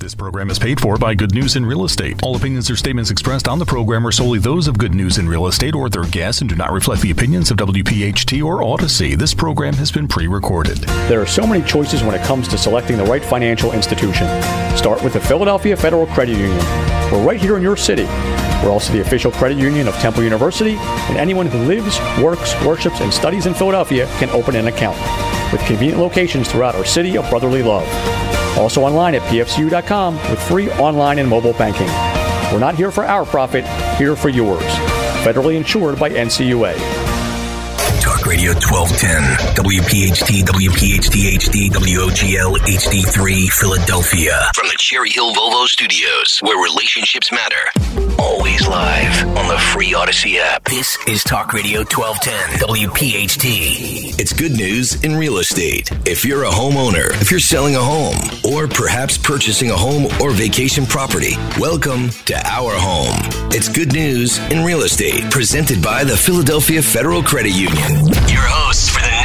This program is paid for by Good News in Real Estate. All opinions or statements expressed on the program are solely those of Good News in Real Estate or their guests and do not reflect the opinions of WPHT or Audacy. This program has been pre recorded. There are so many choices when it comes to selecting the right financial institution. Start with the Philadelphia Federal Credit Union. We're right here in your city. We're also the official credit union of Temple University, and anyone who lives, works, worships, and studies in Philadelphia can open an account with convenient locations throughout our city of brotherly love. Also online at pfcu.com with free online and mobile banking. We're not here for our profit, here for yours. Federally insured by NCUA. Talk Radio 1210, WPHT, WPHT HD, WOGL HD3, Philadelphia. From the Cherry Hill Volvo Studios, where relationships matter. Always live on the free Audacy app. This is Talk Radio 1210, WPHT. It's good news in real estate. If you're a homeowner, if you're selling a home, or perhaps purchasing a home or vacation property, welcome to our home. It's good news in real estate, presented by the Philadelphia Federal Credit Union. Your hosts for the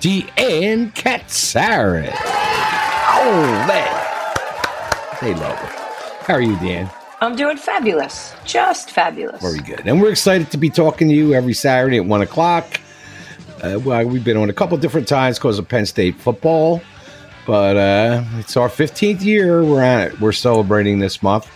Deanne Katsaros. Oh, man. They love it. How are you, Dan? I'm doing fabulous. Just fabulous. Very good. And we're excited to be talking to you every Saturday at 1 o'clock. Uh, well, we've been on a couple different times because of Penn State football, but uh, it's our 15th year. We're on it. We're celebrating this month.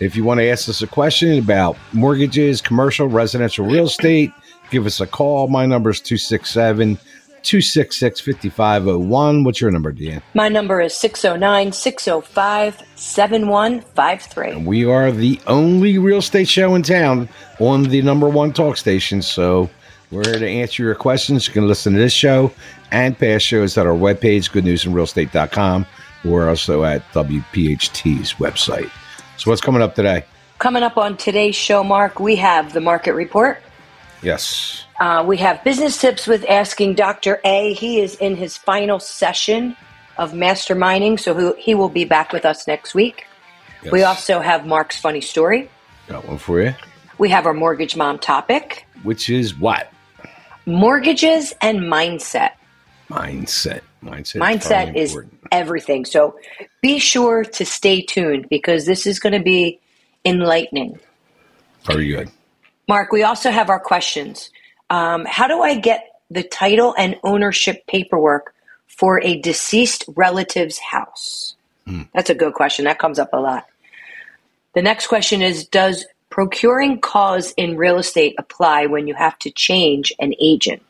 If you want to ask us a question about mortgages, commercial, residential real estate, give us a call. My number is 267 266 5501. What's your number, Deanne? My number is 609 605 7153. We are the only real estate show in town on the number one talk station. So we're here to answer your questions. You can listen to this show and past shows at our webpage, goodnewsandrealestate.com. We're also at WPHT's website. So what's coming up today? Coming up on today's show, Mark, we have the market report. Yes. Uh, we have business tips with asking Dr. A. He is in his final session of masterminding, so he, he will be back with us next week. yes. We also have Mark's funny story. got one for you, We have our mortgage mom topic, which is what? mortgages and mindset. Mindset. Mindset. Mindset very is everything. So be sure to stay tuned because this is going to be enlightening. very good. Mark, we also have our questions. Um, how do I get the title and ownership paperwork for a deceased relative's house? That's a good question. That comes up a lot. The next question is Does procuring cause in real estate apply when you have to change an agent?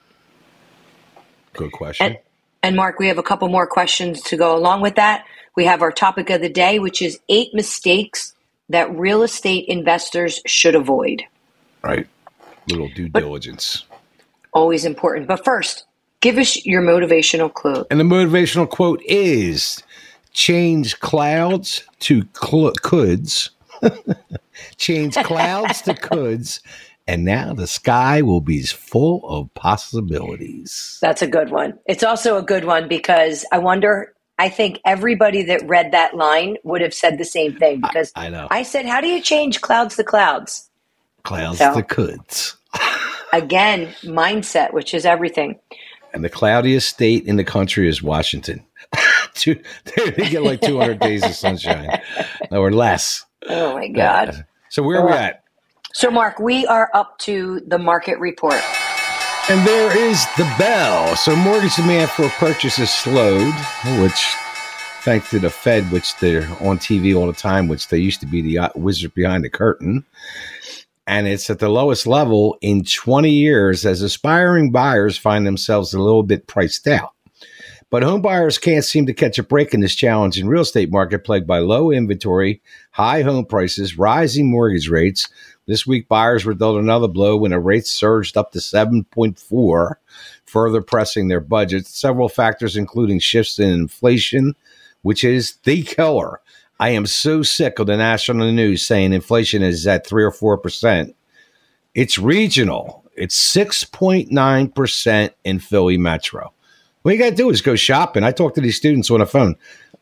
Good question. And, and Mark, we have a couple more questions to go along with that. We have our topic of the day, which is eight mistakes that real estate investors should avoid. right. Little due diligence. Always important. But first, give us your motivational quote. And the motivational quote is change clouds to cl- coulds. change clouds to coulds. And now the sky will be full of possibilities. That's a good one. It's also a good one because I wonder. I think everybody that read that line would have said the same thing because I know. I said, "How do you change clouds to clouds?" Clouds So- to coulds. Again, mindset, which is everything. And the cloudiest state in the country is Washington. Two- they get like 200 days of sunshine or less. Oh my god! So where are we at? So, Mark, we are up to the market report. And there is the bell. So mortgage demand for purchases slowed, which thanks to the Fed, which they're on TV all the time, which they used to be the uh, wizard behind the curtain. And it's at the lowest level in 20 years as aspiring buyers find themselves a little bit priced out. But home buyers can't seem to catch a break in this challenging real estate market plagued by low inventory, high home prices, rising mortgage rates. This week, buyers were dealt another blow when the rates surged up to 7.4, further pressing their budgets. Several factors, including shifts in inflation, which is the killer. I am so sick of the national news saying inflation is at three or four percent. It's regional. It's six point nine percent in Philly Metro. What you got to do is go shopping. I talk to these students on the phone.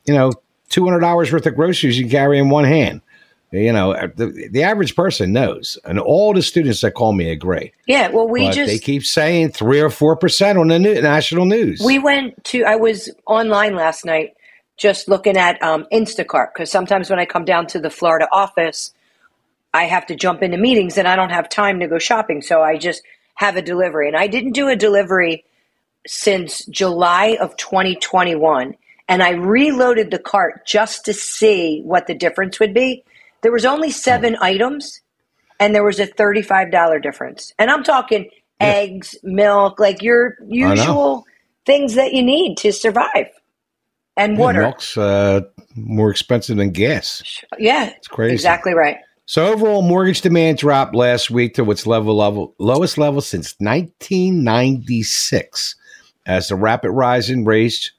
You know, two hundred dollars worth of groceries you carry in one hand. You know, uh, the, the average person knows, and all the students that call me agree. Yeah, well, we But just they keep saying three or four percent on the new, national news. We went to, I was online last night just looking at um, Instacart because sometimes when I come down to the Florida office, I have to jump into meetings and I don't have time to go shopping. So I just have a delivery. And I didn't do a delivery since July of 2021. And I reloaded the cart just to see what the difference would be. There was only seven items and there was a $35 difference. And I'm talking eggs, milk, like your usual things that you need to survive. And Yeah, water. milk's uh, more expensive than gas. Yeah, It's crazy. exactly right. So overall, mortgage demand dropped last week to its level level lowest level since 1996, as the rapid rise in rates.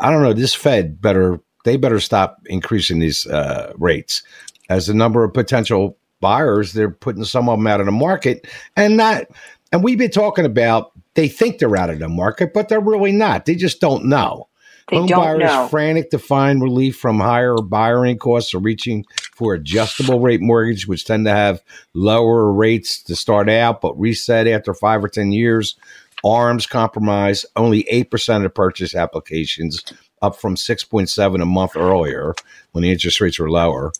I don't know. This Fed better they better stop increasing these uh, rates, as the number of potential buyers they're putting some of them out of the market, and not. And we've been talking about they think they're out of the market, but they're really not. They just don't know. They Home don't buyers know. frantic to find relief from higher borrowing costs are reaching for adjustable rate mortgage, which tend to have lower rates to start out, but reset after five or ten years. ARMS compromise only eight percent of purchase applications, up from six point seven a month earlier when the interest rates were lower.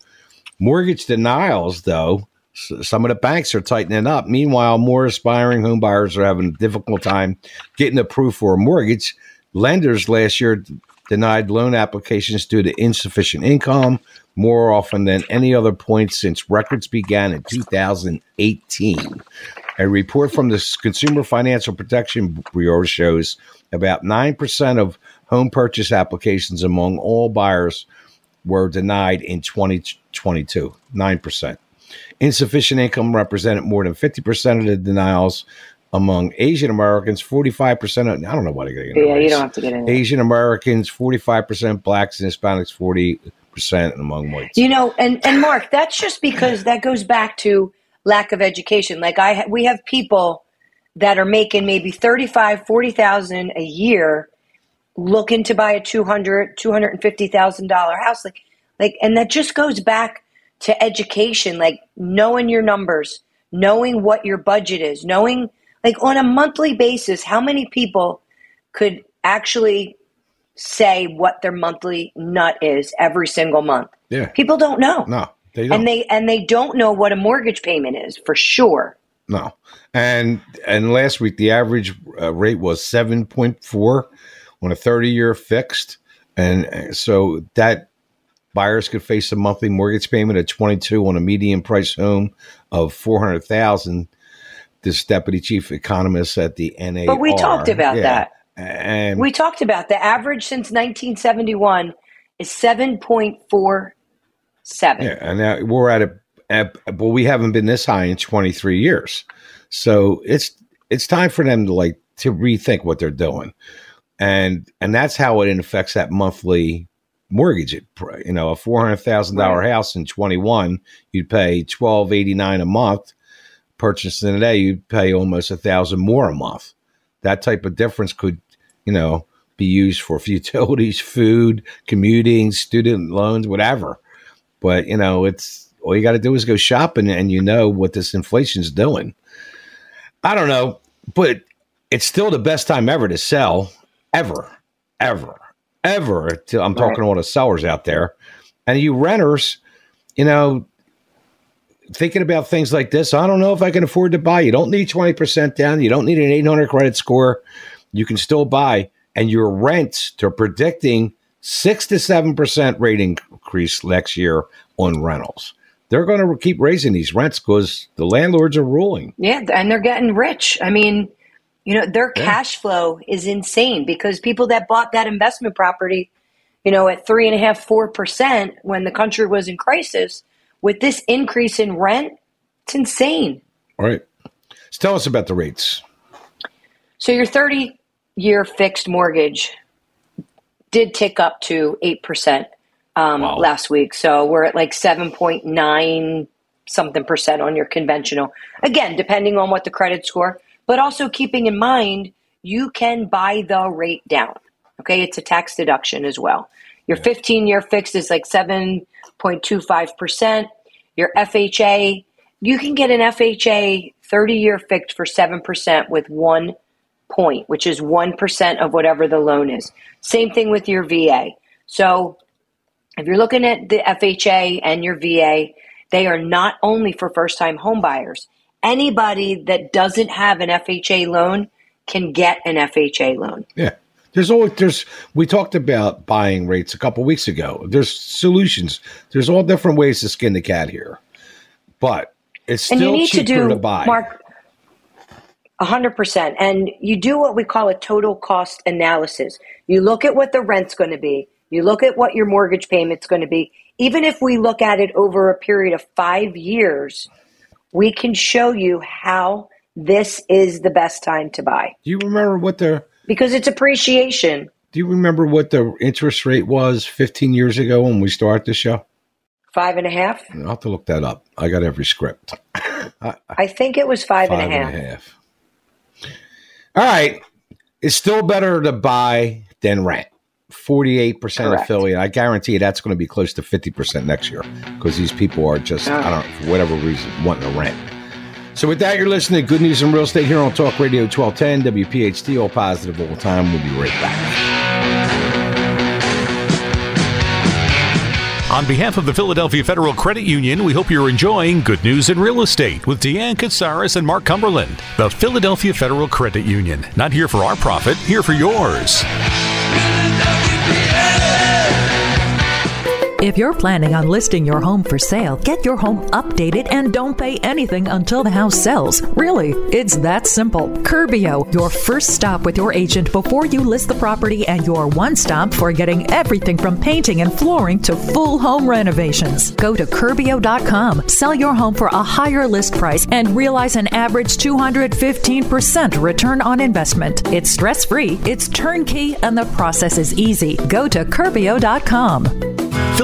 Mortgage denials, though, some of the banks are tightening up. Meanwhile, more aspiring home buyers are having a difficult time getting approved for a mortgage. Lenders last year denied loan applications due to insufficient income more often than any other point since records began in 2018. A report from the Consumer Financial Protection Bureau shows about 9% of home purchase applications among all buyers were denied in 2022. 9%. Insufficient income represented more than 50% of the denials among Asian Americans, 45%. Of, I don't know why they get Yeah, you don't have to get into. Asian Americans, 45%, blacks and Hispanics, 40%, and among whites. You know, and and Mark, that's just because that goes back to lack of education. Like I, we have people that are making maybe 35, 40,000 a year looking to buy a 200, 250,000 dollar house. Like, like, and that just goes back to education, like knowing your numbers, knowing what your budget is, knowing like on a monthly basis, how many people could actually say what their monthly nut is every single month. Yeah. People don't know. No, they don't. And they and they don't know what a mortgage payment is for sure. No. And and last week the average uh, rate was 7.4 on a 30-year fixed and uh, so that buyers could face a monthly mortgage payment of 22 on a median price home of 400,000 this deputy chief economist at the NAR. But we talked about that. And We talked about the average since 1971 is 7.47. Yeah, and now we're at a, at, well, we haven't been this high in 23 years, so it's it's time for them to like to rethink what they're doing, and and that's how it affects that monthly mortgage. It, you know, a four hundred thousand dollar Right. house in 21, you'd pay 1289 a month. Purchasing today, you'd pay almost a thousand more a month. That type of difference could, you know, be used for utilities, food, commuting, student loans, whatever. But you know, it's all you got to do is go shopping, and you know what this inflation's doing. I don't know, but it's still the best time ever to sell, ever, ever, ever. To, I'm talking to all the sellers out there, and you renters, you know, thinking about things like this. I don't know if I can afford to buy. You don't need 20 percent down. You don't need an 800 credit score. You can still buy, and your rents. They're predicting six to seven percent rate increase next year on rentals. They're going to keep raising these rents because the landlords are ruling. Yeah, and they're getting rich. I mean, you know, their cash flow is insane because people that bought that investment property, you know, at three and a half, four percent when the country was in crisis, with this increase in rent, it's insane. All right. So tell us about the rates. So your 30 year fixed mortgage did tick up to 8%. um, Wow. last week. So we're at like 7.9 something percent on your conventional. Again, depending on what the credit score, but also keeping in mind you can buy the rate down. Okay, it's a tax deduction as well. Your 15 year fixed is like 7.25%. Your FHA, you can get an FHA 30 year fixed for 7% with one point, which is 1% of whatever the loan is. Same thing with your VA. So if you're looking at the FHA and your VA, they are not only for first time homebuyers. Anybody that doesn't have an FHA loan can get an FHA loan. Yeah. There's always there's we talked about buying rates a couple weeks ago. There's solutions. There's all different ways to skin the cat here. But it's and still you need cheaper to do to buy. mark 100% and you do what we call a total cost analysis you look at what the rent's going to be you look at what your mortgage payment's going to be even if we look at it over a period of five years we can show you how this is the best time to buy do you remember what the because it's appreciation do you remember what the interest rate was 15 years ago when we started the show? five and a half I'll have to look that up. I got every script. i think it was five, Five and a half. half. All right. It's still better to buy than rent. 48% Correct. affiliate. I guarantee you that's going to be close to 50% next year because these people are just, I don't know, for whatever reason, wanting to rent. So, with that, you're listening to Good News in Real Estate here on Talk Radio 1210, WPHT, all positive all the time. We'll be right back. On behalf of the Philadelphia Federal Credit Union, we hope you're enjoying Good News in Real Estate with Deanne Katsaros and Mark Cumberland. The Philadelphia Federal Credit Union. Not here for our profit, here for yours. If you're planning on listing your home for sale, get your home updated and don't pay anything until the house sells. Really, it's that simple. Curbio, your first stop with your agent before you list the property and your one stop for getting everything from painting and flooring to full home renovations. Go to Curbio.com, sell your home for a higher list price, and realize an average 215% return on investment. It's stress free, it's turnkey, and the process is easy. Go to Curbio.com.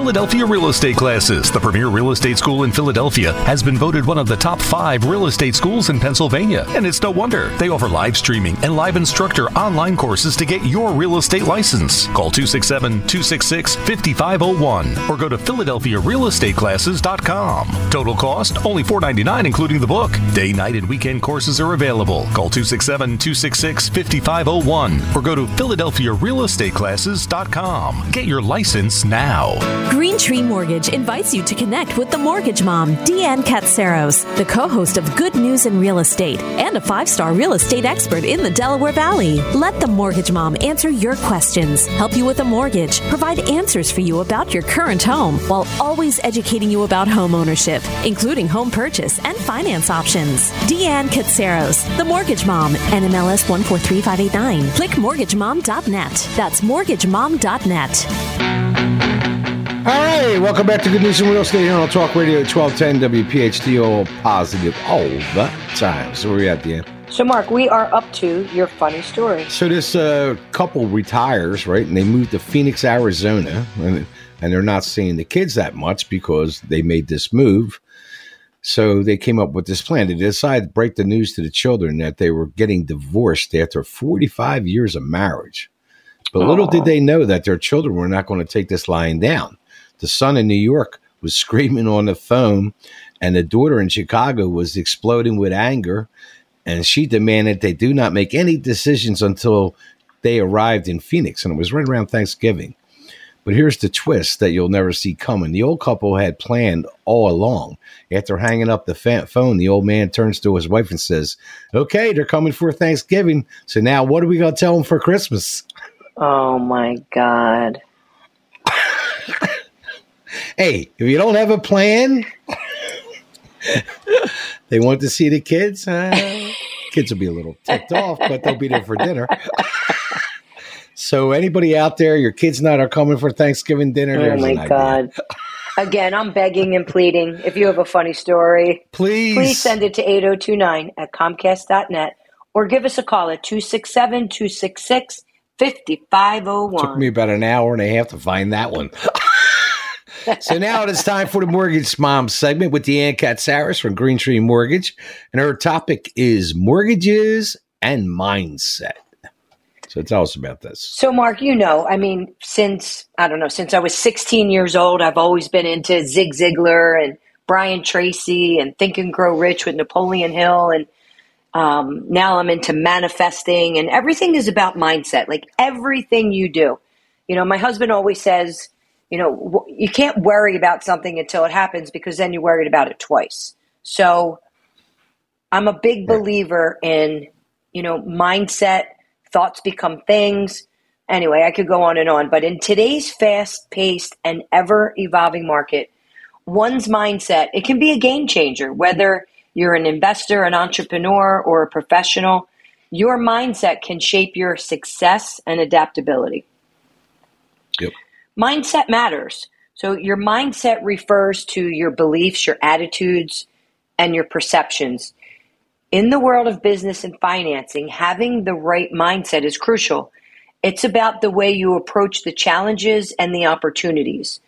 Philadelphia Real Estate Classes, the premier real estate school in Philadelphia, has been voted one of the top five real estate schools in Pennsylvania. And it's no wonder. They offer live streaming and live instructor online courses to get your real estate license. Call 267 266 5501 or go to PhiladelphiaRealEstateClasses.com. Total cost only $4.99, including the book. Day, night, and weekend courses are available. Call 267 266 5501 or go to PhiladelphiaRealEstateClasses.com. Get your license now. Green Tree Mortgage invites you to connect with the mortgage mom, Deanne Katsaros, the co host of Good News in Real Estate and a five star real estate expert in the Delaware Valley. Let the mortgage mom answer your questions, help you with a mortgage, provide answers for you about your current home, while always educating you about home ownership, including home purchase and finance options. Deanne Katsaros, the mortgage mom, NMLS 143589. Click mortgagemom.net. That's mortgagemom.net. All right, welcome back to Good News in Real Estate here on Talk Radio 1210 WPHT, all positive all the time. So where we at, Dan? So, Mark, we are up to your funny story. So this uh, couple retires, right, and they move to Phoenix, Arizona, and and they're not seeing the kids that much because they made this move. So they came up with this plan. They decided to break the news to the children that they were getting divorced after 45 years of marriage. But little did they know that their children were not going to take this lying down. The son in New York was screaming on the phone, and the daughter in Chicago was exploding with anger. And she demanded they do not make any decisions until they arrived in Phoenix. And it was right around Thanksgiving. But here's the twist that you'll never see coming. The old couple had planned all along. After hanging up the phone, the old man turns to his wife and says, Okay, they're coming for Thanksgiving. So now what are we going to tell them for Christmas? Oh my God. hey, if you don't have a plan, they want to see the kids. Uh, kids will be a little ticked off, but they'll be there for dinner. so, anybody out there, your kids not are coming for Thanksgiving dinner? Oh my. God. Again, I'm begging and pleading. If you have a funny story, Please, please send it to 8029 at comcast.net or give us a call at 267 266 5501. Took me about an hour and a half to find that one. so now it is time for the Mortgage Mom segment with Deanne Katsaros from Green Tree Mortgage. And her topic is mortgages and mindset. So tell us about this. So, Mark, you know, I mean, since, I don't know, since I was 16 years old, I've always been into Zig Ziglar and Brian Tracy and Think and Grow Rich with Napoleon Hill. And um, now I'm into manifesting, and everything is about mindset. Like everything you do. You know, my husband always says, you know, you can't worry about something until it happens because then you're worried about it twice. So I'm a big believer in, you know, mindset, thoughts become things. Anyway, I could go on and on, but in today's fast paced and ever evolving market, one's mindset, it can be a game changer, whether you're an investor, an entrepreneur, or a professional. Your mindset can shape your success and adaptability. Mindset matters. So, your mindset refers to your beliefs, your attitudes, and your perceptions. In the world of business and financing, having the right mindset is crucial. It's about the way you approach the challenges and the opportunities.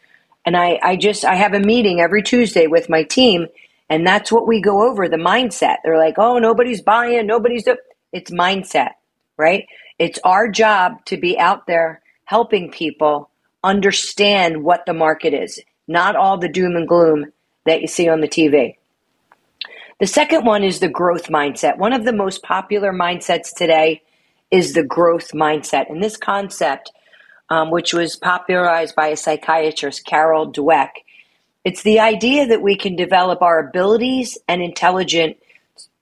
And I, I just I have a meeting every Tuesday with my team, and that's what we go over the mindset. They're like, oh, nobody's buying, nobody's do-. it's mindset, right? It's our job to be out there helping people understand what the market is, not all the doom and gloom that you see on the TV. The second one is the growth mindset. One of the most popular mindsets today is the growth mindset. And this concept, um, which was popularized by a psychiatrist, Carol Dweck, it's the idea that we can develop our abilities and intelligence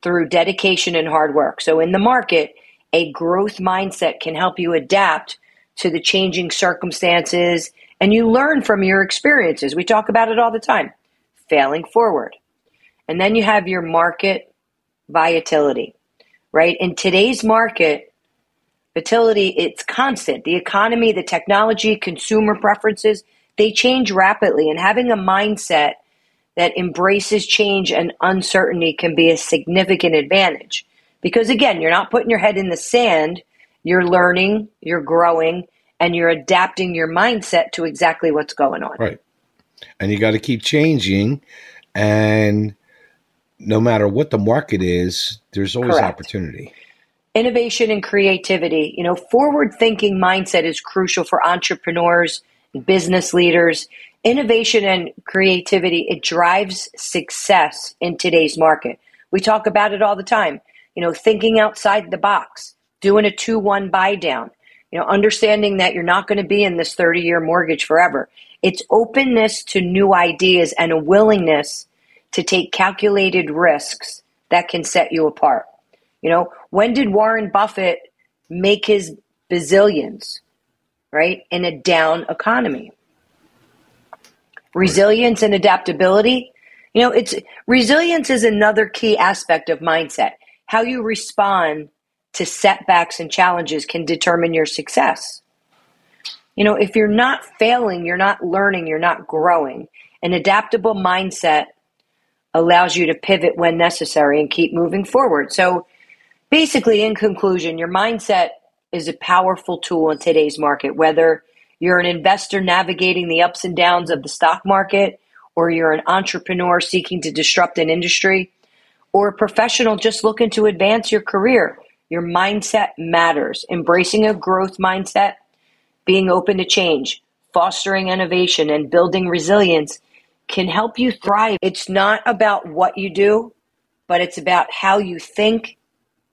through dedication and hard work. So in the market, a growth mindset can help you adapt to the changing circumstances and you learn from your experiences. We talk about it all the time, failing forward. And then you have your market volatility, right? In today's market, volatility, it's constant. The economy, the technology, consumer preferences, they change rapidly. And having a mindset that embraces change and uncertainty can be a significant advantage. Because again, you're not putting your head in the sand, you're learning, you're growing, and you're adapting your mindset to exactly what's going on. Right. And you got to keep changing. And no matter what the market is, there's always Correct. opportunity. Innovation and creativity. You know, forward thinking mindset is crucial for entrepreneurs, business leaders. Innovation and creativity, it drives success in today's market. We talk about it all the time. You know, thinking outside the box, doing a 2 1 buy down, you know, understanding that you're not going to be in this 30 year mortgage forever. It's openness to new ideas and a willingness to take calculated risks that can set you apart. You know, when did Warren Buffett make his bazillions, right? In a down economy. Resilience and adaptability. You know, it's resilience is another key aspect of mindset. How you respond to setbacks and challenges can determine your success. You know, if you're not failing, you're not learning, you're not growing. An adaptable mindset allows you to pivot when necessary and keep moving forward. So, basically, in conclusion, your mindset is a powerful tool in today's market, whether you're an investor navigating the ups and downs of the stock market, or you're an entrepreneur seeking to disrupt an industry, or a professional just looking to advance your career. Your mindset matters. Embracing a growth mindset, being open to change, fostering innovation, and building resilience can help you thrive. It's not about what you do, but it's about how you think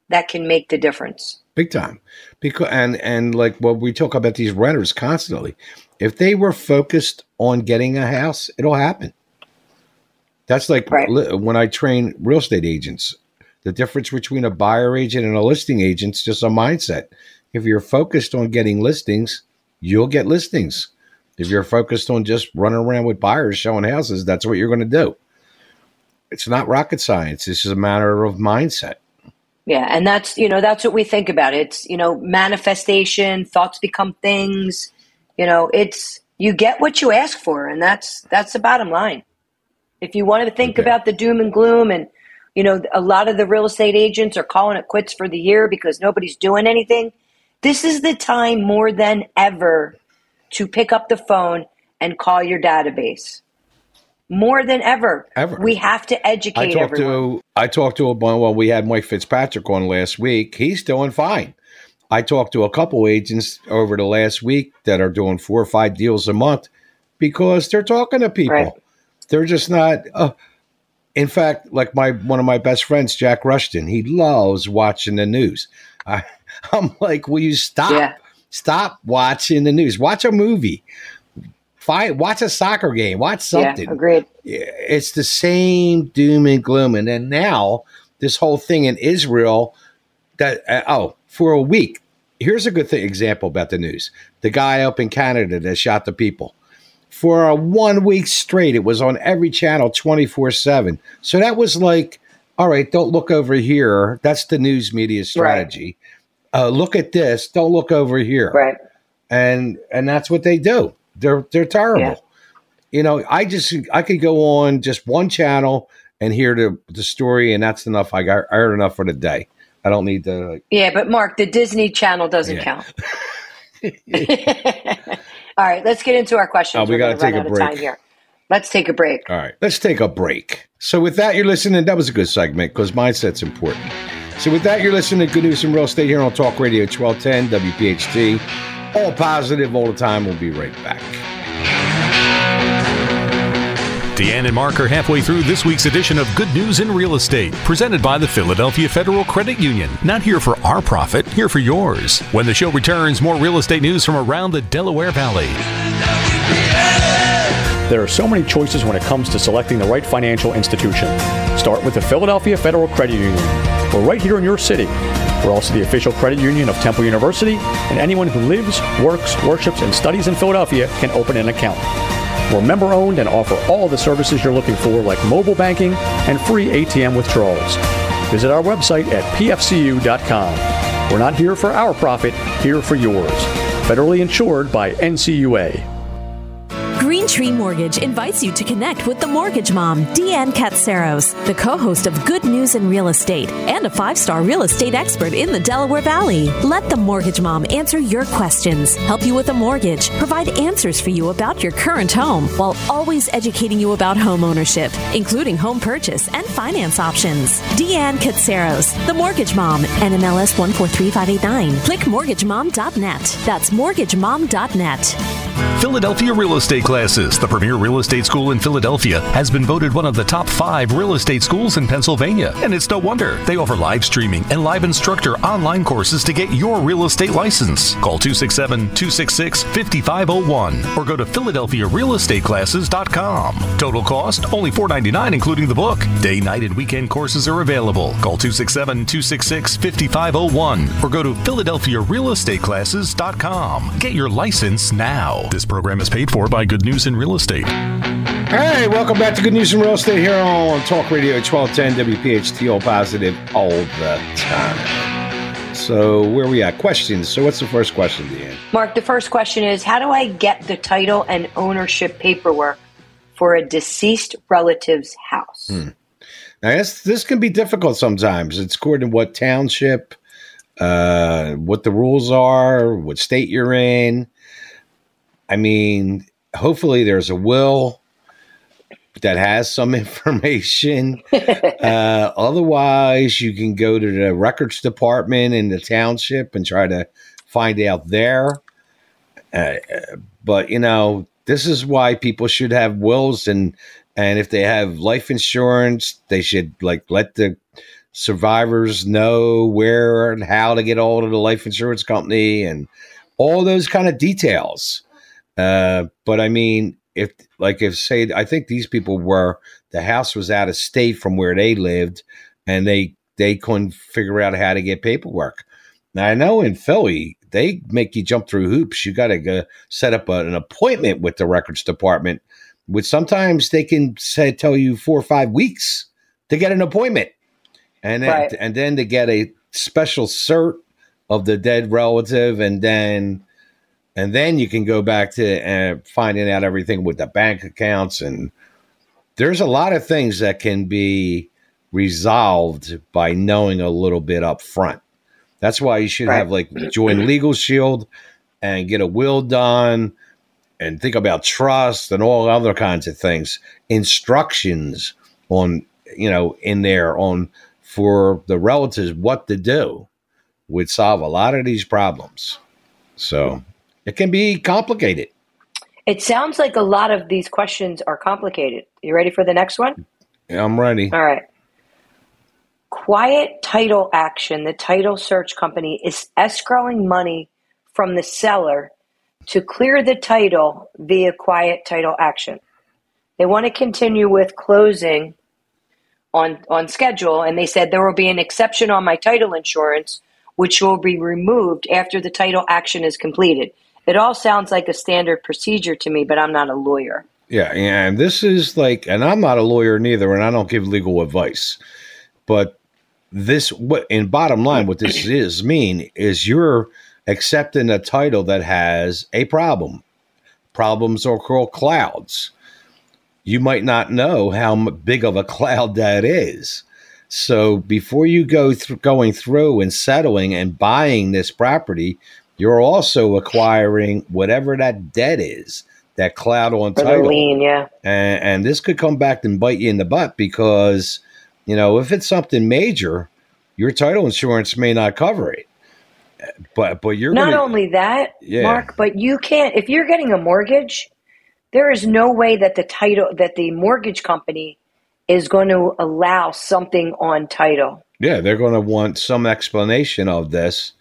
that can make the difference. Big time. Because and and like what we talk about these renters constantly. If they were focused on getting a house, it'll happen. That's like right. when I train real estate agents. The difference between a buyer agent and a listing agent is just a mindset. If you're focused on getting listings, you'll get listings. If you're focused on just running around with buyers showing houses, that's what you're going to do. It's not rocket science. It's just a matter of mindset. Yeah, and that's you know that's what we think about. It's you know manifestation, thoughts become things. You know, it's you get what you ask for, and that's that's the bottom line. If you want to think okay. about the doom and gloom, and you know a lot of the real estate agents are calling it quits for the year because nobody's doing anything. This is the time more than ever to pick up the phone and call your database. More than ever. Ever. We have to educate I talked everyone. to I talked to a well, we had Mike Fitzpatrick on last week. He's doing fine. I talked to a couple agents over the last week that are doing four or five deals a month because they're talking to people. Right. They're just not. Uh, in fact, like my one of my best friends, Jack Rushton, he loves watching the news. I, I'm like, will you stop? Yeah. Stop watching the news. Watch a movie. Fight. Watch a soccer game. Watch something Yeah, agreed. it's the same doom and gloom. And then now this whole thing in Israel that uh, oh for a week. Here's a good thing, example about the news. The guy up in Canada that shot the people for a one week straight. It was on every channel, twenty four seven. So that was like, all right, don't look over here. That's the news media strategy. Uh, look at this. Don't look over here Right. and and that's what they do. They're they're terrible. Yeah. You know, I just I could go on just one channel and hear the the story, and that's enough. I got I heard enough for the day. I don't need to. Yeah, but Mark, the Disney Channel doesn't Yeah. count. All right, let's get into our questions. Oh, we gotta take a break. here. Let's take a break. All right, let's take a break. So with that, you're listening. That was a good segment because mindset's important. So with that, you're listening to Good News in Real Estate here on Talk Radio 1210 WPHT. All positive all the time. We'll be right back. Deanne and Mark are halfway through this week's edition of Good News in Real Estate, presented by the Philadelphia Federal Credit Union. Not here for our profit, here for yours. When the show returns, more real estate news from around the Delaware Valley. There are so many choices when it comes to selecting the right financial institution. Start with the Philadelphia Federal Credit Union. We're right here in your city. We're also the official credit union of Temple University, and anyone who lives, works, worships, and studies in Philadelphia can open an account. We're member owned and offer all the services you're looking for, like mobile banking and free ATM withdrawals. Visit our website at pfcu.com. We're not here for our profit, here for yours. Federally insured by NCUA. Green Tree Mortgage invites you to connect with the mortgage mom, Deanne Katsaros, the co host of Good News in Real Estate and a five star real estate expert in the Delaware Valley. Let the mortgage mom answer your questions, help you with a mortgage, provide answers for you about your current home, while always educating you about home ownership, including home purchase and finance options. Deanne Katsaros, the mortgage mom, NMLS 143589. Click mortgagemom.net. That's mortgagemom.net. Philadelphia Real Estate Classes, the premier real estate school in Philadelphia, has been voted one of the top five real estate schools in Pennsylvania. And it's no wonder. They offer live streaming and live instructor online courses to get your real estate license. Call 267 266 5501 or go to PhiladelphiaRealEstateClasses.com. Total cost only $4.99, including the book. Day, night, and weekend courses are available. Call 267 266 5501 or go to PhiladelphiaRealEstateClasses.com. Get your license now. This program is paid for by Good News in Real Estate. Hey, welcome back to Good News in Real Estate here on Talk Radio 1210 WPHT, all positive all the time. So, where we at? Questions. So, what's the first question, Deanne? Mark, the first question is How do I get the title and ownership paperwork for a deceased relative's house? Now, this, this can be difficult sometimes. It's according to what township, uh, what the rules are, what state you're in. I mean, hopefully, there's a will that has some information. uh, otherwise, you can go to the records department in the township and try to find out there. Uh, but you know, this is why people should have wills and and if they have life insurance, they should like let the survivors know where and how to get hold of the life insurance company and all those kind of details. Uh, but I mean, if like if say I think these people were the house was out of state from where they lived, and they they couldn't figure out how to get paperwork. Now I know in Philly they make you jump through hoops. You got to go set up a, an appointment with the records department, which sometimes they can say tell you four or five weeks to get an appointment, and then Right. and then to get a special cert of the dead relative, and then and then you can go back to uh, finding out everything with the bank accounts and there's a lot of things that can be resolved by knowing a little bit up front that's why you should Right. have like join legal shield and get a will done and think about trust and all other kinds of things. Instructions on you know in there on for the relatives what to do would solve a lot of these problems. So it can be complicated. It sounds like a lot of these questions are complicated. You ready for the next one? Yeah, I'm ready. All right. Quiet title action. The title search company is escrowing money from the seller to clear the title via quiet title action. They want to continue with closing on on schedule and they said there will be an exception on my title insurance which will be removed after the title action is completed. It all sounds like a standard procedure to me, but I'm not a lawyer. Yeah, and this is like, and I'm not a lawyer neither, and I don't give legal advice. But this, what in bottom line, what this is mean is you're accepting a title that has a problem. Problems are called clouds. You might not know how big of a cloud that is. So before you go going through and settling and buying this property, you're also acquiring whatever that debt is, that cloud on For title. lien, yeah. And, and this could come back and bite you in the butt because, you know, if it's something major, your title insurance may not cover it. But but you're Not gonna, only that, Yeah. Mark, but you can't if you're getting a mortgage, there is no way that the title that the mortgage company is going to allow something on title. yeah, they're going to want some explanation of this.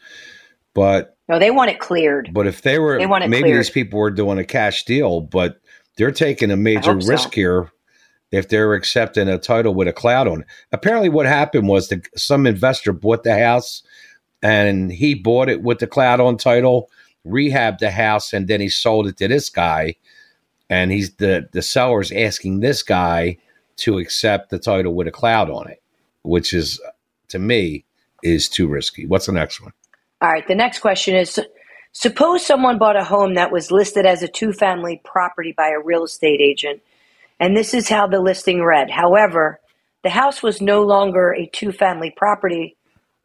But No, they want it cleared. but if they were They want it maybe cleared. these people were doing a cash deal, but they're taking a major hope so. risk here if they're accepting a title with a cloud on it. Apparently, what happened was that some investor bought the house and he bought it with the cloud on title, rehabbed the house, and then he sold it to this guy. And he's the the seller's asking this guy to accept the title with a cloud on it, which is to me is too risky. What's the next one? All right, the next question is suppose someone bought a home that was listed as a two family property by a real estate agent, and this is how the listing read. However, the house was no longer a two family property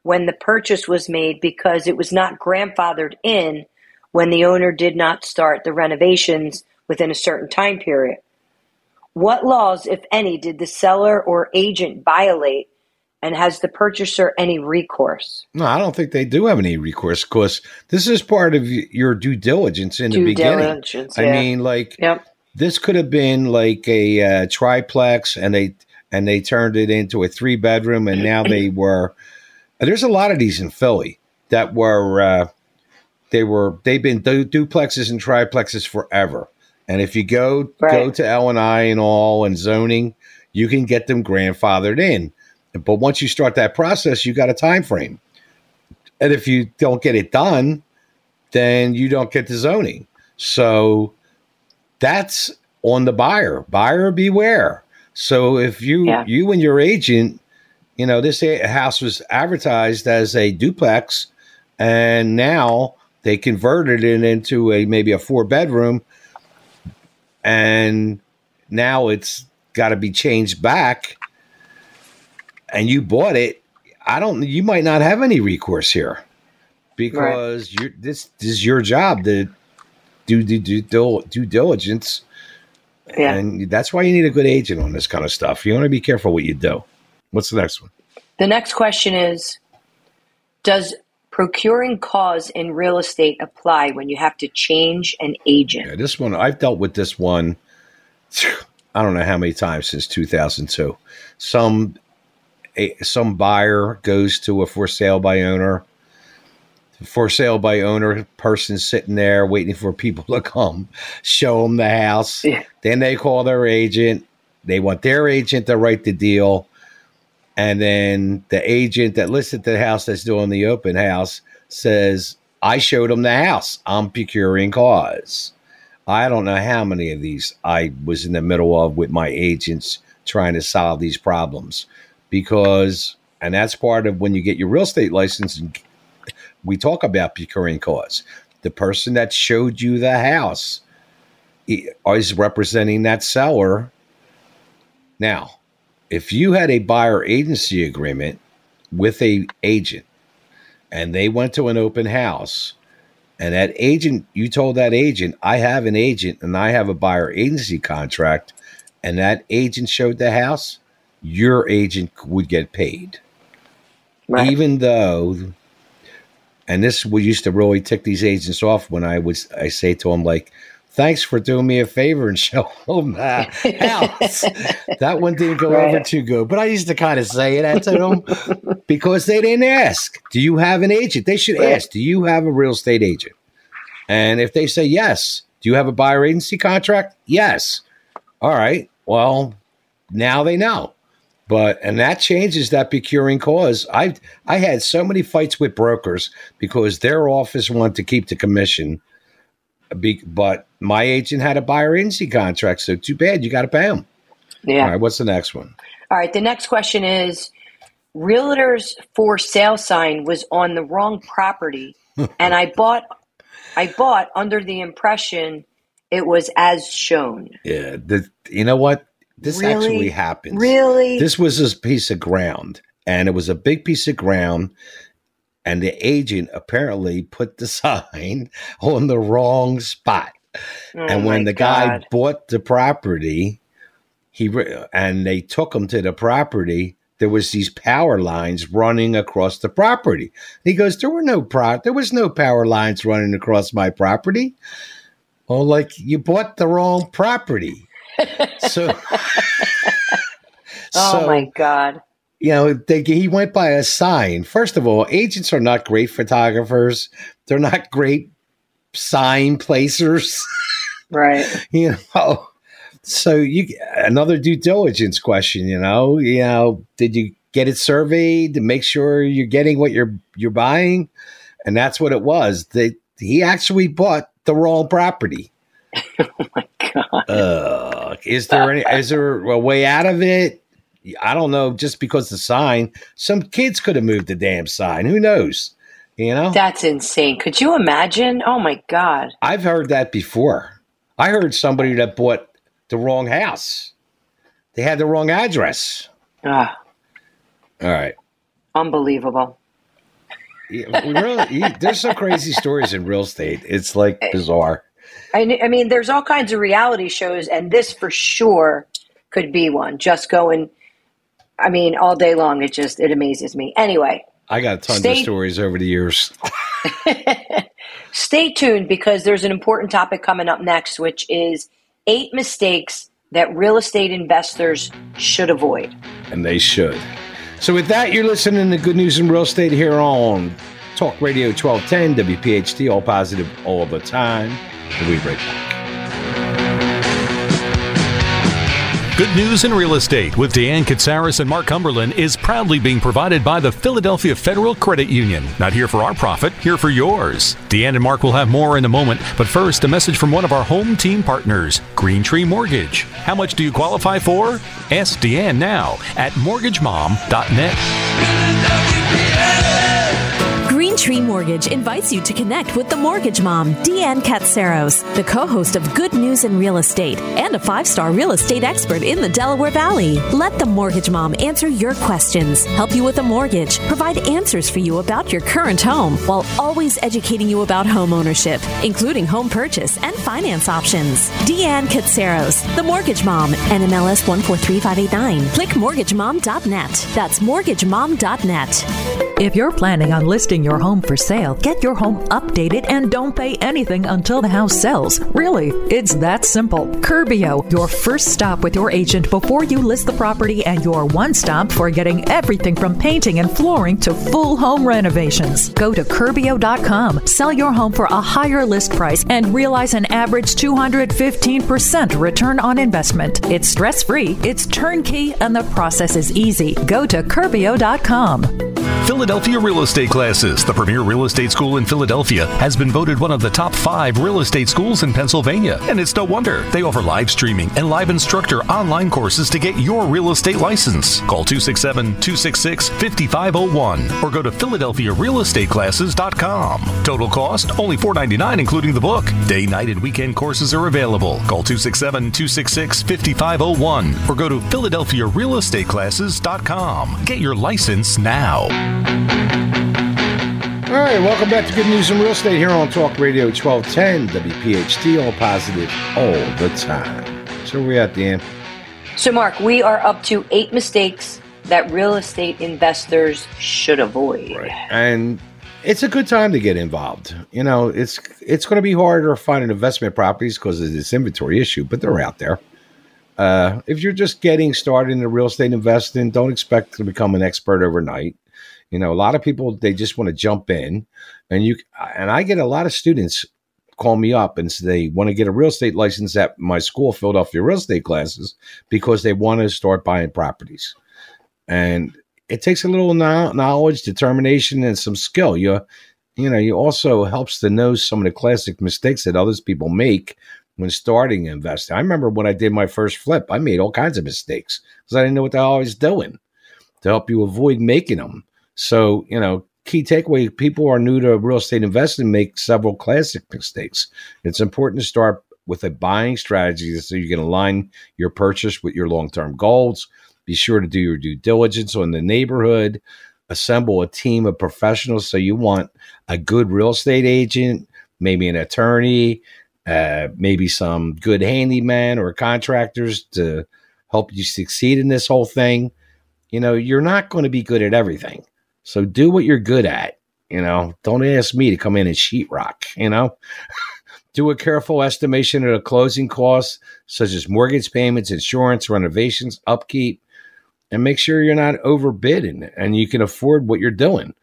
when the purchase was made because it was not grandfathered in when the owner did not start the renovations within a certain time period. What laws, if any, did the seller or agent violate, and has the purchaser any recourse? No, I don't think they do have any recourse because this is part of your due diligence in the Due beginning. diligence, I mean, like Yep. this could have been like a uh, triplex, and they and they turned it into a three bedroom, and now they were. There's a lot of these in Philly that were uh, they were they've been du- duplexes and triplexes forever. And if you go go to L and I and all and zoning, you can get them grandfathered in. But once you start that process, you got a time frame. And if you don't get it done, then you don't get the zoning. So that's on the buyer. Buyer beware. So if you Yeah. you and your agent, you know, this house was advertised as a duplex, and now they converted it into a maybe a four bedroom, and now it's got to be changed back, and you bought it. I don't. You might not have any recourse here because you this, this is your job to do do do due, due diligence, Yeah. and that's why you need a good agent on this kind of stuff. You want to be careful what you do. What's the next one? The next question is Does procuring cause in real estate apply when you have to change an agent? Yeah, this one I've dealt with this one. I don't know how many times since 2002. Some a, some buyer goes to a for sale by owner. For sale by owner person sitting there waiting for people to come show them the house. Yeah. Then they call their agent. They want their agent to write the deal. And then the agent that listed the house that's doing the open house says, I showed them the house. I'm procuring cause. I don't know how many of these I was in the middle of with my agents trying to solve these problems because, and that's part of when you get your real estate license, and we talk about procuring cause. The person that showed you the house is representing that seller. Now, if you had a buyer agency agreement with a agent and they went to an open house and that agent, you told that agent, I have an agent and I have a buyer agency contract, and that agent showed the house, your agent would get paid. Right. Even though, and this we used to really tick these agents off when I was, I say to them, like, thanks for doing me a favor and show them that house. that one didn't go right. over too good, but I used to kind of say it to them because they didn't ask. Do you have an agent? They should right. ask. Do you have a real estate agent? And if they say yes, do you have a buyer agency contract? Yes. All right. Well, now they know. But and that changes that procuring cause. I I had so many fights with brokers because their office wanted to keep the commission be, but my agent had a buyer agency contract, so too bad. You got to pay them. Yeah. All right. What's the next one? All right. The next question is Realtors for sale sign was on the wrong property, and I bought I bought under the impression it was as shown. Yeah. The, you know what? This really? actually happened. Really? This was a piece of ground, and it was a big piece of ground and the agent apparently put the sign on the wrong spot. Oh and when the God. guy bought the property, he and they took him to the property. There was these power lines running across the property. He goes, "There were no pro. There was no power lines running across my property." Well, like you bought the wrong property. so, oh so, my god! you know, they, he went by a sign. First of all, agents are not great photographers. They're not great sign placers. Right. you know, so you another due diligence question. You know, you know, did you get it surveyed to make sure you're getting what you're you're buying? And that's what it was. That he actually bought the wrong property. oh my god! Uh, is there any? is there a way out of it? I don't know, just because the sign, some kids could have moved the damn sign. Who knows? You know? That's insane. Could you imagine? Oh my God. I've heard that before. I heard somebody that bought the wrong house. They had the wrong address. Ah. All right. Unbelievable. Yeah, really, there's some crazy stories in real estate. It's like bizarre. I, I mean, there's all kinds of reality shows, and this for sure could be one. Just going I mean, all day long. It just it amazes me. Anyway, I got tons stay, of stories over the years. stay tuned because there's an important topic coming up next, which is eight mistakes that real estate investors should avoid. And they should. So, with that, you're listening to Good News in Real Estate here on Talk Radio 1210 WPHT, all positive all the time. We'll be right back. Good News in Real Estate with Deanne Katsaros and Mark Cumberland is proudly being provided by the Philadelphia Federal Credit Union. Not here for our profit, here for yours. Deanne and Mark will have more in a moment, but first, a message from one of our home team partners, Green Tree Mortgage. How much do you qualify for? Ask Deanne now at mortgagemom.net. Tree Mortgage invites you to connect with the mortgage mom, Deanne Katsaros, the co host of Good News in Real Estate and a five star real estate expert in the Delaware Valley. Let the mortgage mom answer your questions, help you with a mortgage, provide answers for you about your current home, while always educating you about home ownership, including home purchase and finance options. Deanne Katsaros, the mortgage mom, NMLS 143589. Click mortgagemom.net. That's mortgagemom.net. If you're planning on listing your home, for sale, get your home updated and don't pay anything until the house sells. Really, it's that simple. Curbio, your first stop with your agent before you list the property and your one stop for getting everything from painting and flooring to full home renovations. Go to Curbio.com, sell your home for a higher list price, and realize an average 215% return on investment. It's stress free, it's turnkey, and the process is easy. Go to Curbio.com. Philadelphia Real Estate Classes, the premier real estate school in Philadelphia, has been voted one of the top five real estate schools in Pennsylvania. And it's no wonder. They offer live streaming and live instructor online courses to get your real estate license. Call 267 266 5501 or go to PhiladelphiaRealEstateClasses.com. Total cost only $4.99, including the book. Day, night, and weekend courses are available. Call 267 266 5501 or go to PhiladelphiaRealEstateClasses.com. Get your license now. All right, welcome back to Good News in Real Estate here on Talk Radio 1210 WPHT, all positive all the time. So where we at, Dan? So, Mark, we are up to eight mistakes that real estate investors should avoid. Right. And it's a good time to get involved. You know, it's it's going to be harder finding investment properties because of this inventory issue, but they're out there. Uh, if you're just getting started in real estate investing, don't expect to become an expert overnight. You know, a lot of people they just want to jump in, and you and I get a lot of students call me up and say they want to get a real estate license at my school, Philadelphia real estate classes, because they want to start buying properties, and it takes a little knowledge, determination, and some skill. You you know, you also helps to know some of the classic mistakes that others people make when starting investing. I remember when I did my first flip, I made all kinds of mistakes because I didn't know what the hell I was doing. To help you avoid making them, so, you know, key takeaway people are new to real estate investing make several classic mistakes. It's important to start with a buying strategy so you can align your purchase with your long term goals. Be sure to do your due diligence on the neighborhood. Assemble a team of professionals. So you want a good real estate agent, maybe an attorney, uh, maybe some good handyman or contractors to help you succeed in this whole thing. You know, you're not going to be good at everything. So do what you're good at. You know, don't ask me to come in and sheetrock, you know? do a careful estimation of the closing costs, such as mortgage payments, insurance, renovations, upkeep, and make sure you're not overbidding and you can afford what you're doing.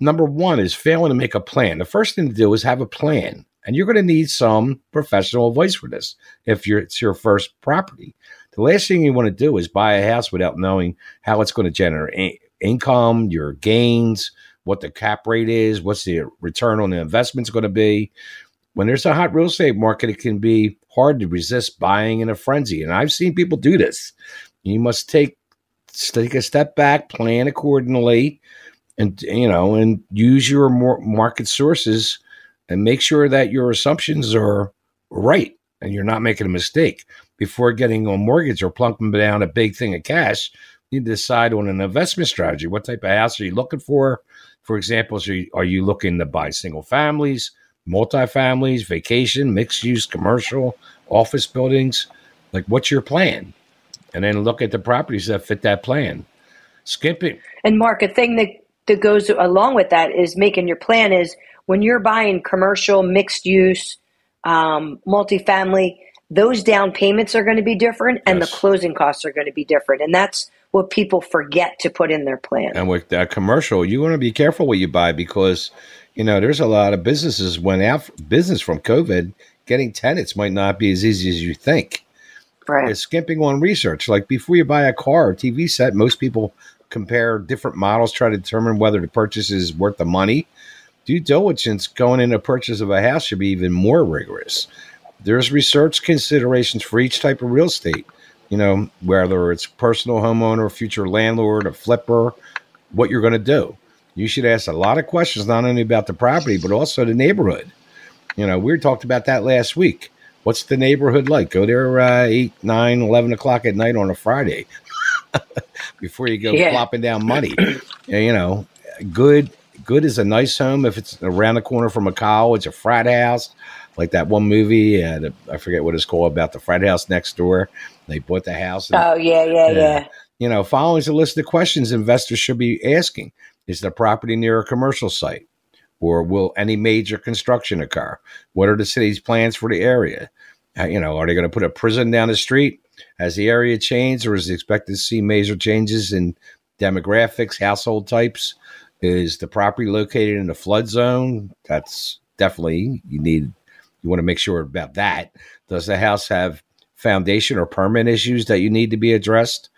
Number one is failing to make a plan. The first thing to do is have a plan, and you're going to need some professional advice for this if you're, it's your first property. The last thing you want to do is buy a house without knowing how it's going to generate income, your gains, what the cap rate is, what's the return on the investment's going to be. When there's a hot real estate market, it can be hard to resist buying in a frenzy. And I've seen people do this. You must take take a step back, plan accordingly, and you know, and use your market sources and make sure that your assumptions are right and you're not making a mistake before getting a mortgage or plunking down a big thing of cash you decide on an investment strategy. What type of house are you looking for? For example, are you, are you looking to buy single families, multifamilies, vacation, mixed use, commercial, office buildings? Like, what's your plan? And then look at the properties that fit that plan. Skipping. And Mark, a thing that, that goes along with that is making your plan is when you're buying commercial, mixed use, um, multifamily, those down payments are going to be different and yes. the closing costs are going to be different. And that's what people forget to put in their plan. And with that commercial, you want to be careful what you buy because, you know, there's a lot of businesses went out business from COVID. Getting tenants might not be as easy as you think. Right. It's skimping on research. Like before you buy a car or TV set, most people compare different models, try to determine whether the purchase is worth the money. Due diligence going into purchase of a house should be even more rigorous. There's research considerations for each type of real estate you know, whether it's personal homeowner, future landlord, a flipper, what you're going to do. You should ask a lot of questions, not only about the property, but also the neighborhood. You know, we talked about that last week. What's the neighborhood like? Go there uh, 8, 9, 11 o'clock at night on a Friday before you go yeah. plopping down money. you know, good good is a nice home if it's around the corner from a college, a frat house, like that one movie. Uh, I forget what it's called about the frat house next door. They bought the house. And, oh yeah, yeah, yeah. You know, following is a list of questions investors should be asking: Is the property near a commercial site, or will any major construction occur? What are the city's plans for the area? Uh, you know, are they going to put a prison down the street? Has the area changed, or is it expected to see major changes in demographics, household types? Is the property located in a flood zone? That's definitely you need. You want to make sure about that. Does the house have foundation or permit issues that you need to be addressed.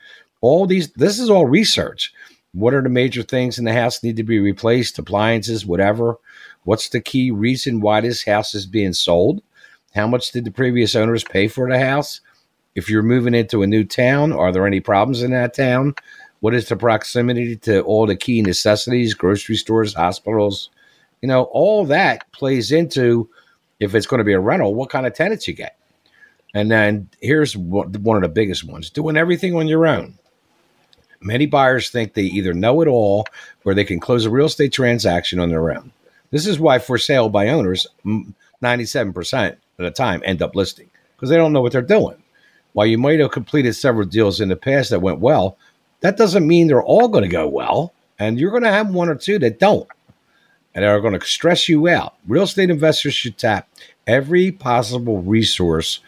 All these, this is all research. What are the major things in the house need to be replaced? Appliances, whatever. What's the key reason why this house is being sold? How much did the previous owners pay for the house? If you're moving into a new town, are there any problems in that town? What is the proximity to all the key necessities, grocery stores, hospitals? You know, all that plays into if it's going to be a rental, what kind of tenants you get. And then here's one of the biggest ones doing everything on your own. Many buyers think they either know it all or they can close a real estate transaction on their own. This is why for sale by owners, 97% of the time end up listing because they don't know what they're doing. While you might have completed several deals in the past that went well, that doesn't mean they're all going to go well. And you're going to have one or two that don't and are going to stress you out. Real estate investors should tap every possible resource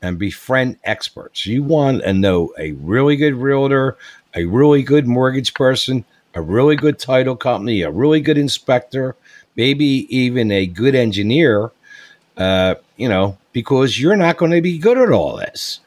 and befriend experts. You want to know a really good realtor, a really good mortgage person, a really good title company, a really good inspector, maybe even a good engineer, uh, you know, because you're not going to be good at all this.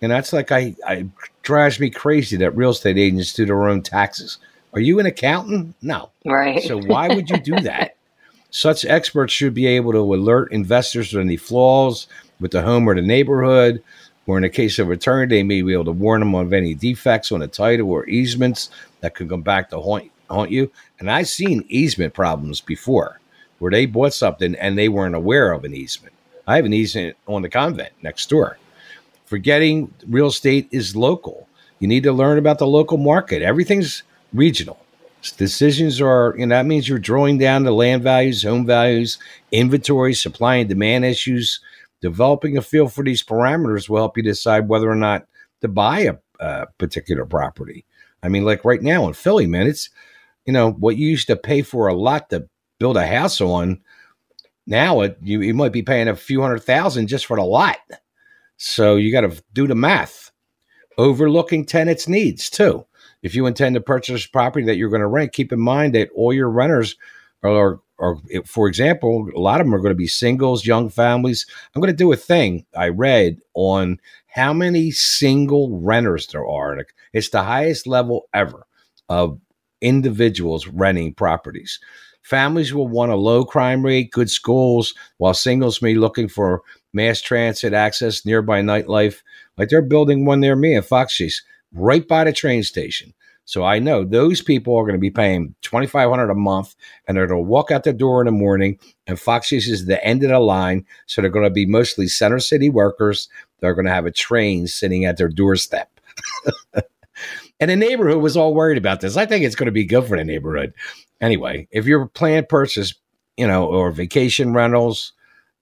And that's like I, I drives me crazy that real estate agents do their own taxes. Are you an accountant? No. Right. So why would you do that? Such experts should be able to alert investors of any flaws with the home or the neighborhood, or in the case of a return, they may be able to warn them of any defects on the title or easements that could come back to haunt, haunt you. And I've seen easement problems before where they bought something and they weren't aware of an easement. I have an easement on the convent next door. Forgetting real estate is local. You need to learn about the local market. Everything's regional. Decisions are, you know, that means you're drawing down the land values, home values, inventory, supply and demand issues. Developing a feel for these parameters will help you decide whether or not to buy a, a particular property. I mean, like right now in Philly, man, it's, you know, what you used to pay for a lot to build a house on. Now it, you, you might be paying a few hundred thousand just for the lot. So you got to do the math. Overlooking tenants' needs too. If you intend to purchase property that you're going to rent, keep in mind that all your renters are, for example, a lot of them are going to be singles, young families. I'm going to do a thing I read on how many single renters there are. It's the highest level ever of individuals renting properties. Families will want a low crime rate, good schools, while singles may be looking for mass transit access, nearby nightlife. Like they're building one near me in Fox Chase right by the train station. So I know those people are going to be paying twenty five hundred a month, and they're going to walk out the door in the morning. And Fox is the end of the line, so they're going to be mostly Center City workers. They're going to have a train sitting at their doorstep. and the neighborhood was all worried about this. I think it's going to be good for the neighborhood. Anyway, if you're planned purchase, you know, or vacation rentals,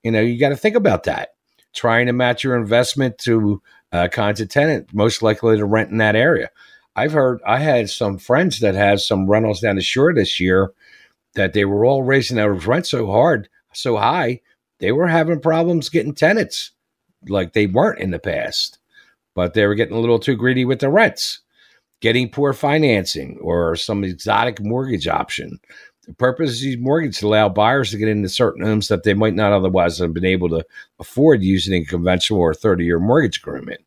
you know, you got to think about that. Trying to match your investment to uh, kinds of tenant most likely to rent in that area. I've heard I had some friends that had some rentals down the shore this year that they were all raising their rent so hard, so high, they were having problems getting tenants like they weren't in the past. But they were getting a little too greedy with the rents, getting poor financing or some exotic mortgage option. The purpose of these mortgages to allow buyers to get into certain homes that they might not otherwise have been able to afford using a conventional or 30 year mortgage agreement.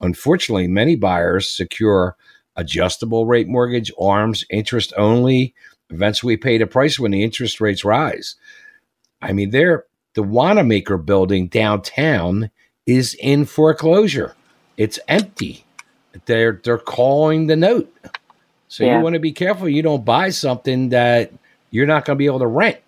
Unfortunately, many buyers secure adjustable rate mortgage, arms, interest only, eventually pay the price when the interest rates rise. I mean, they're the Wanamaker building downtown is in foreclosure. It's empty. They're they're calling the note. So yeah. you want to be careful you don't buy something that you're not going to be able to rent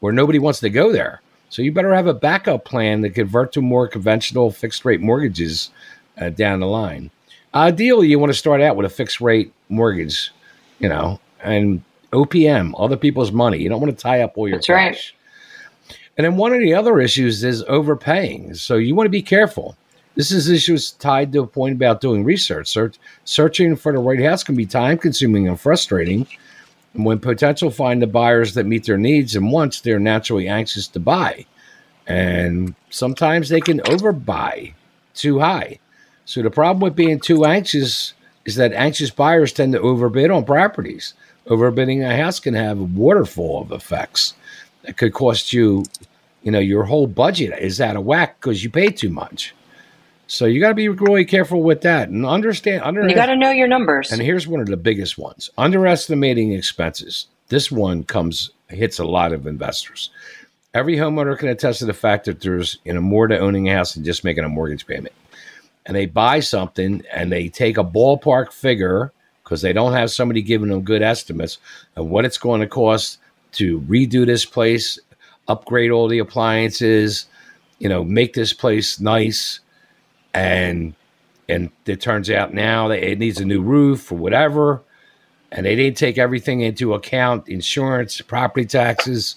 where nobody wants to go there. So you better have a backup plan to convert to more conventional fixed rate mortgages uh, down the line. Ideally, you want to start out with a fixed rate mortgage, you know, and OPM, other people's money. You don't want to tie up all your That's cash. Right. And then one of the other issues is overpaying. So you want to be careful. This is issues tied to a point about doing research. Search, searching for the right house can be time consuming and frustrating when potential find the buyers that meet their needs and wants, they're naturally anxious to buy. And sometimes they can overbuy too high. So the problem with being too anxious is that anxious buyers tend to overbid on properties. Overbidding a house can have a waterfall of effects that could cost you, you know, your whole budget is out of whack because you paid too much. So you got to be really careful with that and understand. Under, you got to know your numbers. And here's one of the biggest ones: underestimating expenses. This one comes hits a lot of investors. Every homeowner can attest to the fact that there's you know more to owning a house than just making a mortgage payment. And they buy something and they take a ballpark figure because they don't have somebody giving them good estimates of what it's going to cost to redo this place, upgrade all the appliances, you know, make this place nice and and it turns out now that it needs a new roof or whatever, and they didn't take everything into account insurance, property taxes,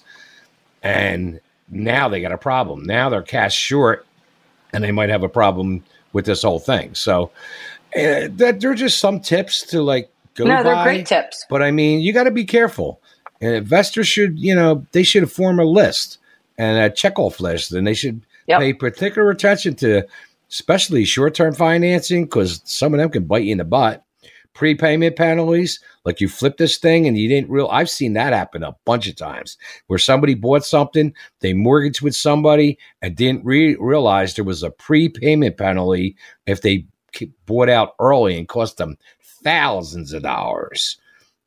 and now they got a problem. Now they're cash short, and they might have a problem with this whole thing. So, uh, that there are just some tips to like go. No, they're by, great tips. But I mean, you got to be careful. And investors should, you know, they should form a list and a checkoff list, and they should Yep. pay particular attention to, especially short-term financing, because some of them can bite you in the butt. Prepayment penalties, like you flip this thing and you didn't real. I've seen that happen a bunch of times where somebody bought something, they mortgaged with somebody, and didn't re- realize there was a prepayment penalty if they bought out early and cost them thousands of dollars.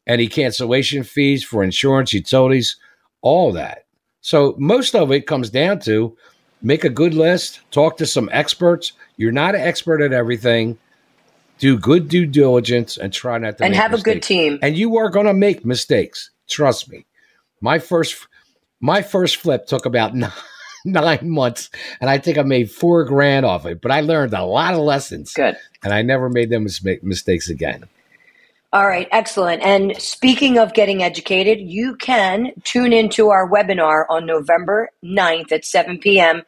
Any cancellation fees for insurance, utilities, all that. So most of it comes down to make a good list, talk to some experts. You're not an expert at everything. Do good due diligence and try not to And have a good team. And you are going to make mistakes. Trust me. My first my first flip took about nine, nine months, and I think I made four grand off it. But I learned a lot of lessons, Good. and I never made them mis- mistakes again. All right, excellent. And speaking of getting educated, you can tune into our webinar on November 9th at 7 p.m.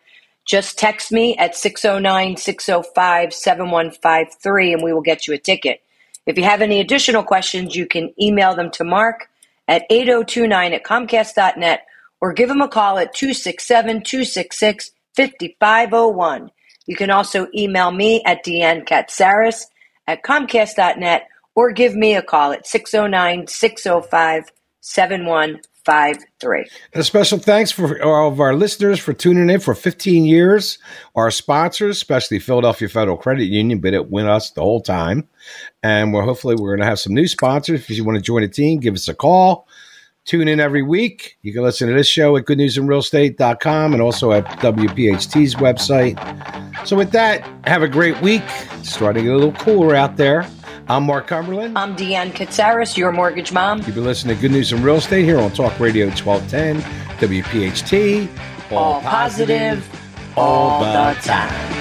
Just text me at 609 605 7153 and we will get you a ticket. If you have any additional questions, you can email them to Mark at 8029 at Comcast.net or give him a call at 267 266 5501. You can also email me at Deanne Katsaros at Comcast.net or give me a call at 609 605 7153. And a special thanks for all of our listeners for tuning in for 15 years. Our sponsors, especially Philadelphia Federal Credit Union, been it with us the whole time. And we're hopefully we're going to have some new sponsors. If you want to join the team, give us a call. Tune in every week. You can listen to this show at goodnewsinrealestate.com and also at WPHT's website. So with that, have a great week. It's starting to get a little cooler out there. I'm Mark Cumberland. I'm Deanne Katsaros, your mortgage mom. You've been listening to Good News in Real Estate here on Talk Radio 1210 WPHT. All positive, all the time.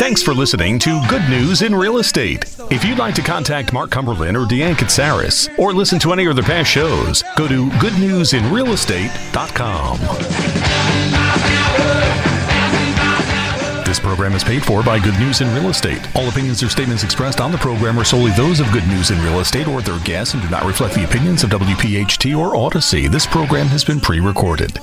Thanks for listening to Good News in Real Estate. If you'd like to contact Mark Cumberland or Deanne Katsaros or listen to any of their past shows, go to goodnewsinrealestate.com. This program is paid for by Good News in Real Estate. All opinions or statements expressed on the program are solely those of Good News in Real Estate or their guests and do not reflect the opinions of WPHT or Audacy. This program has been pre recorded.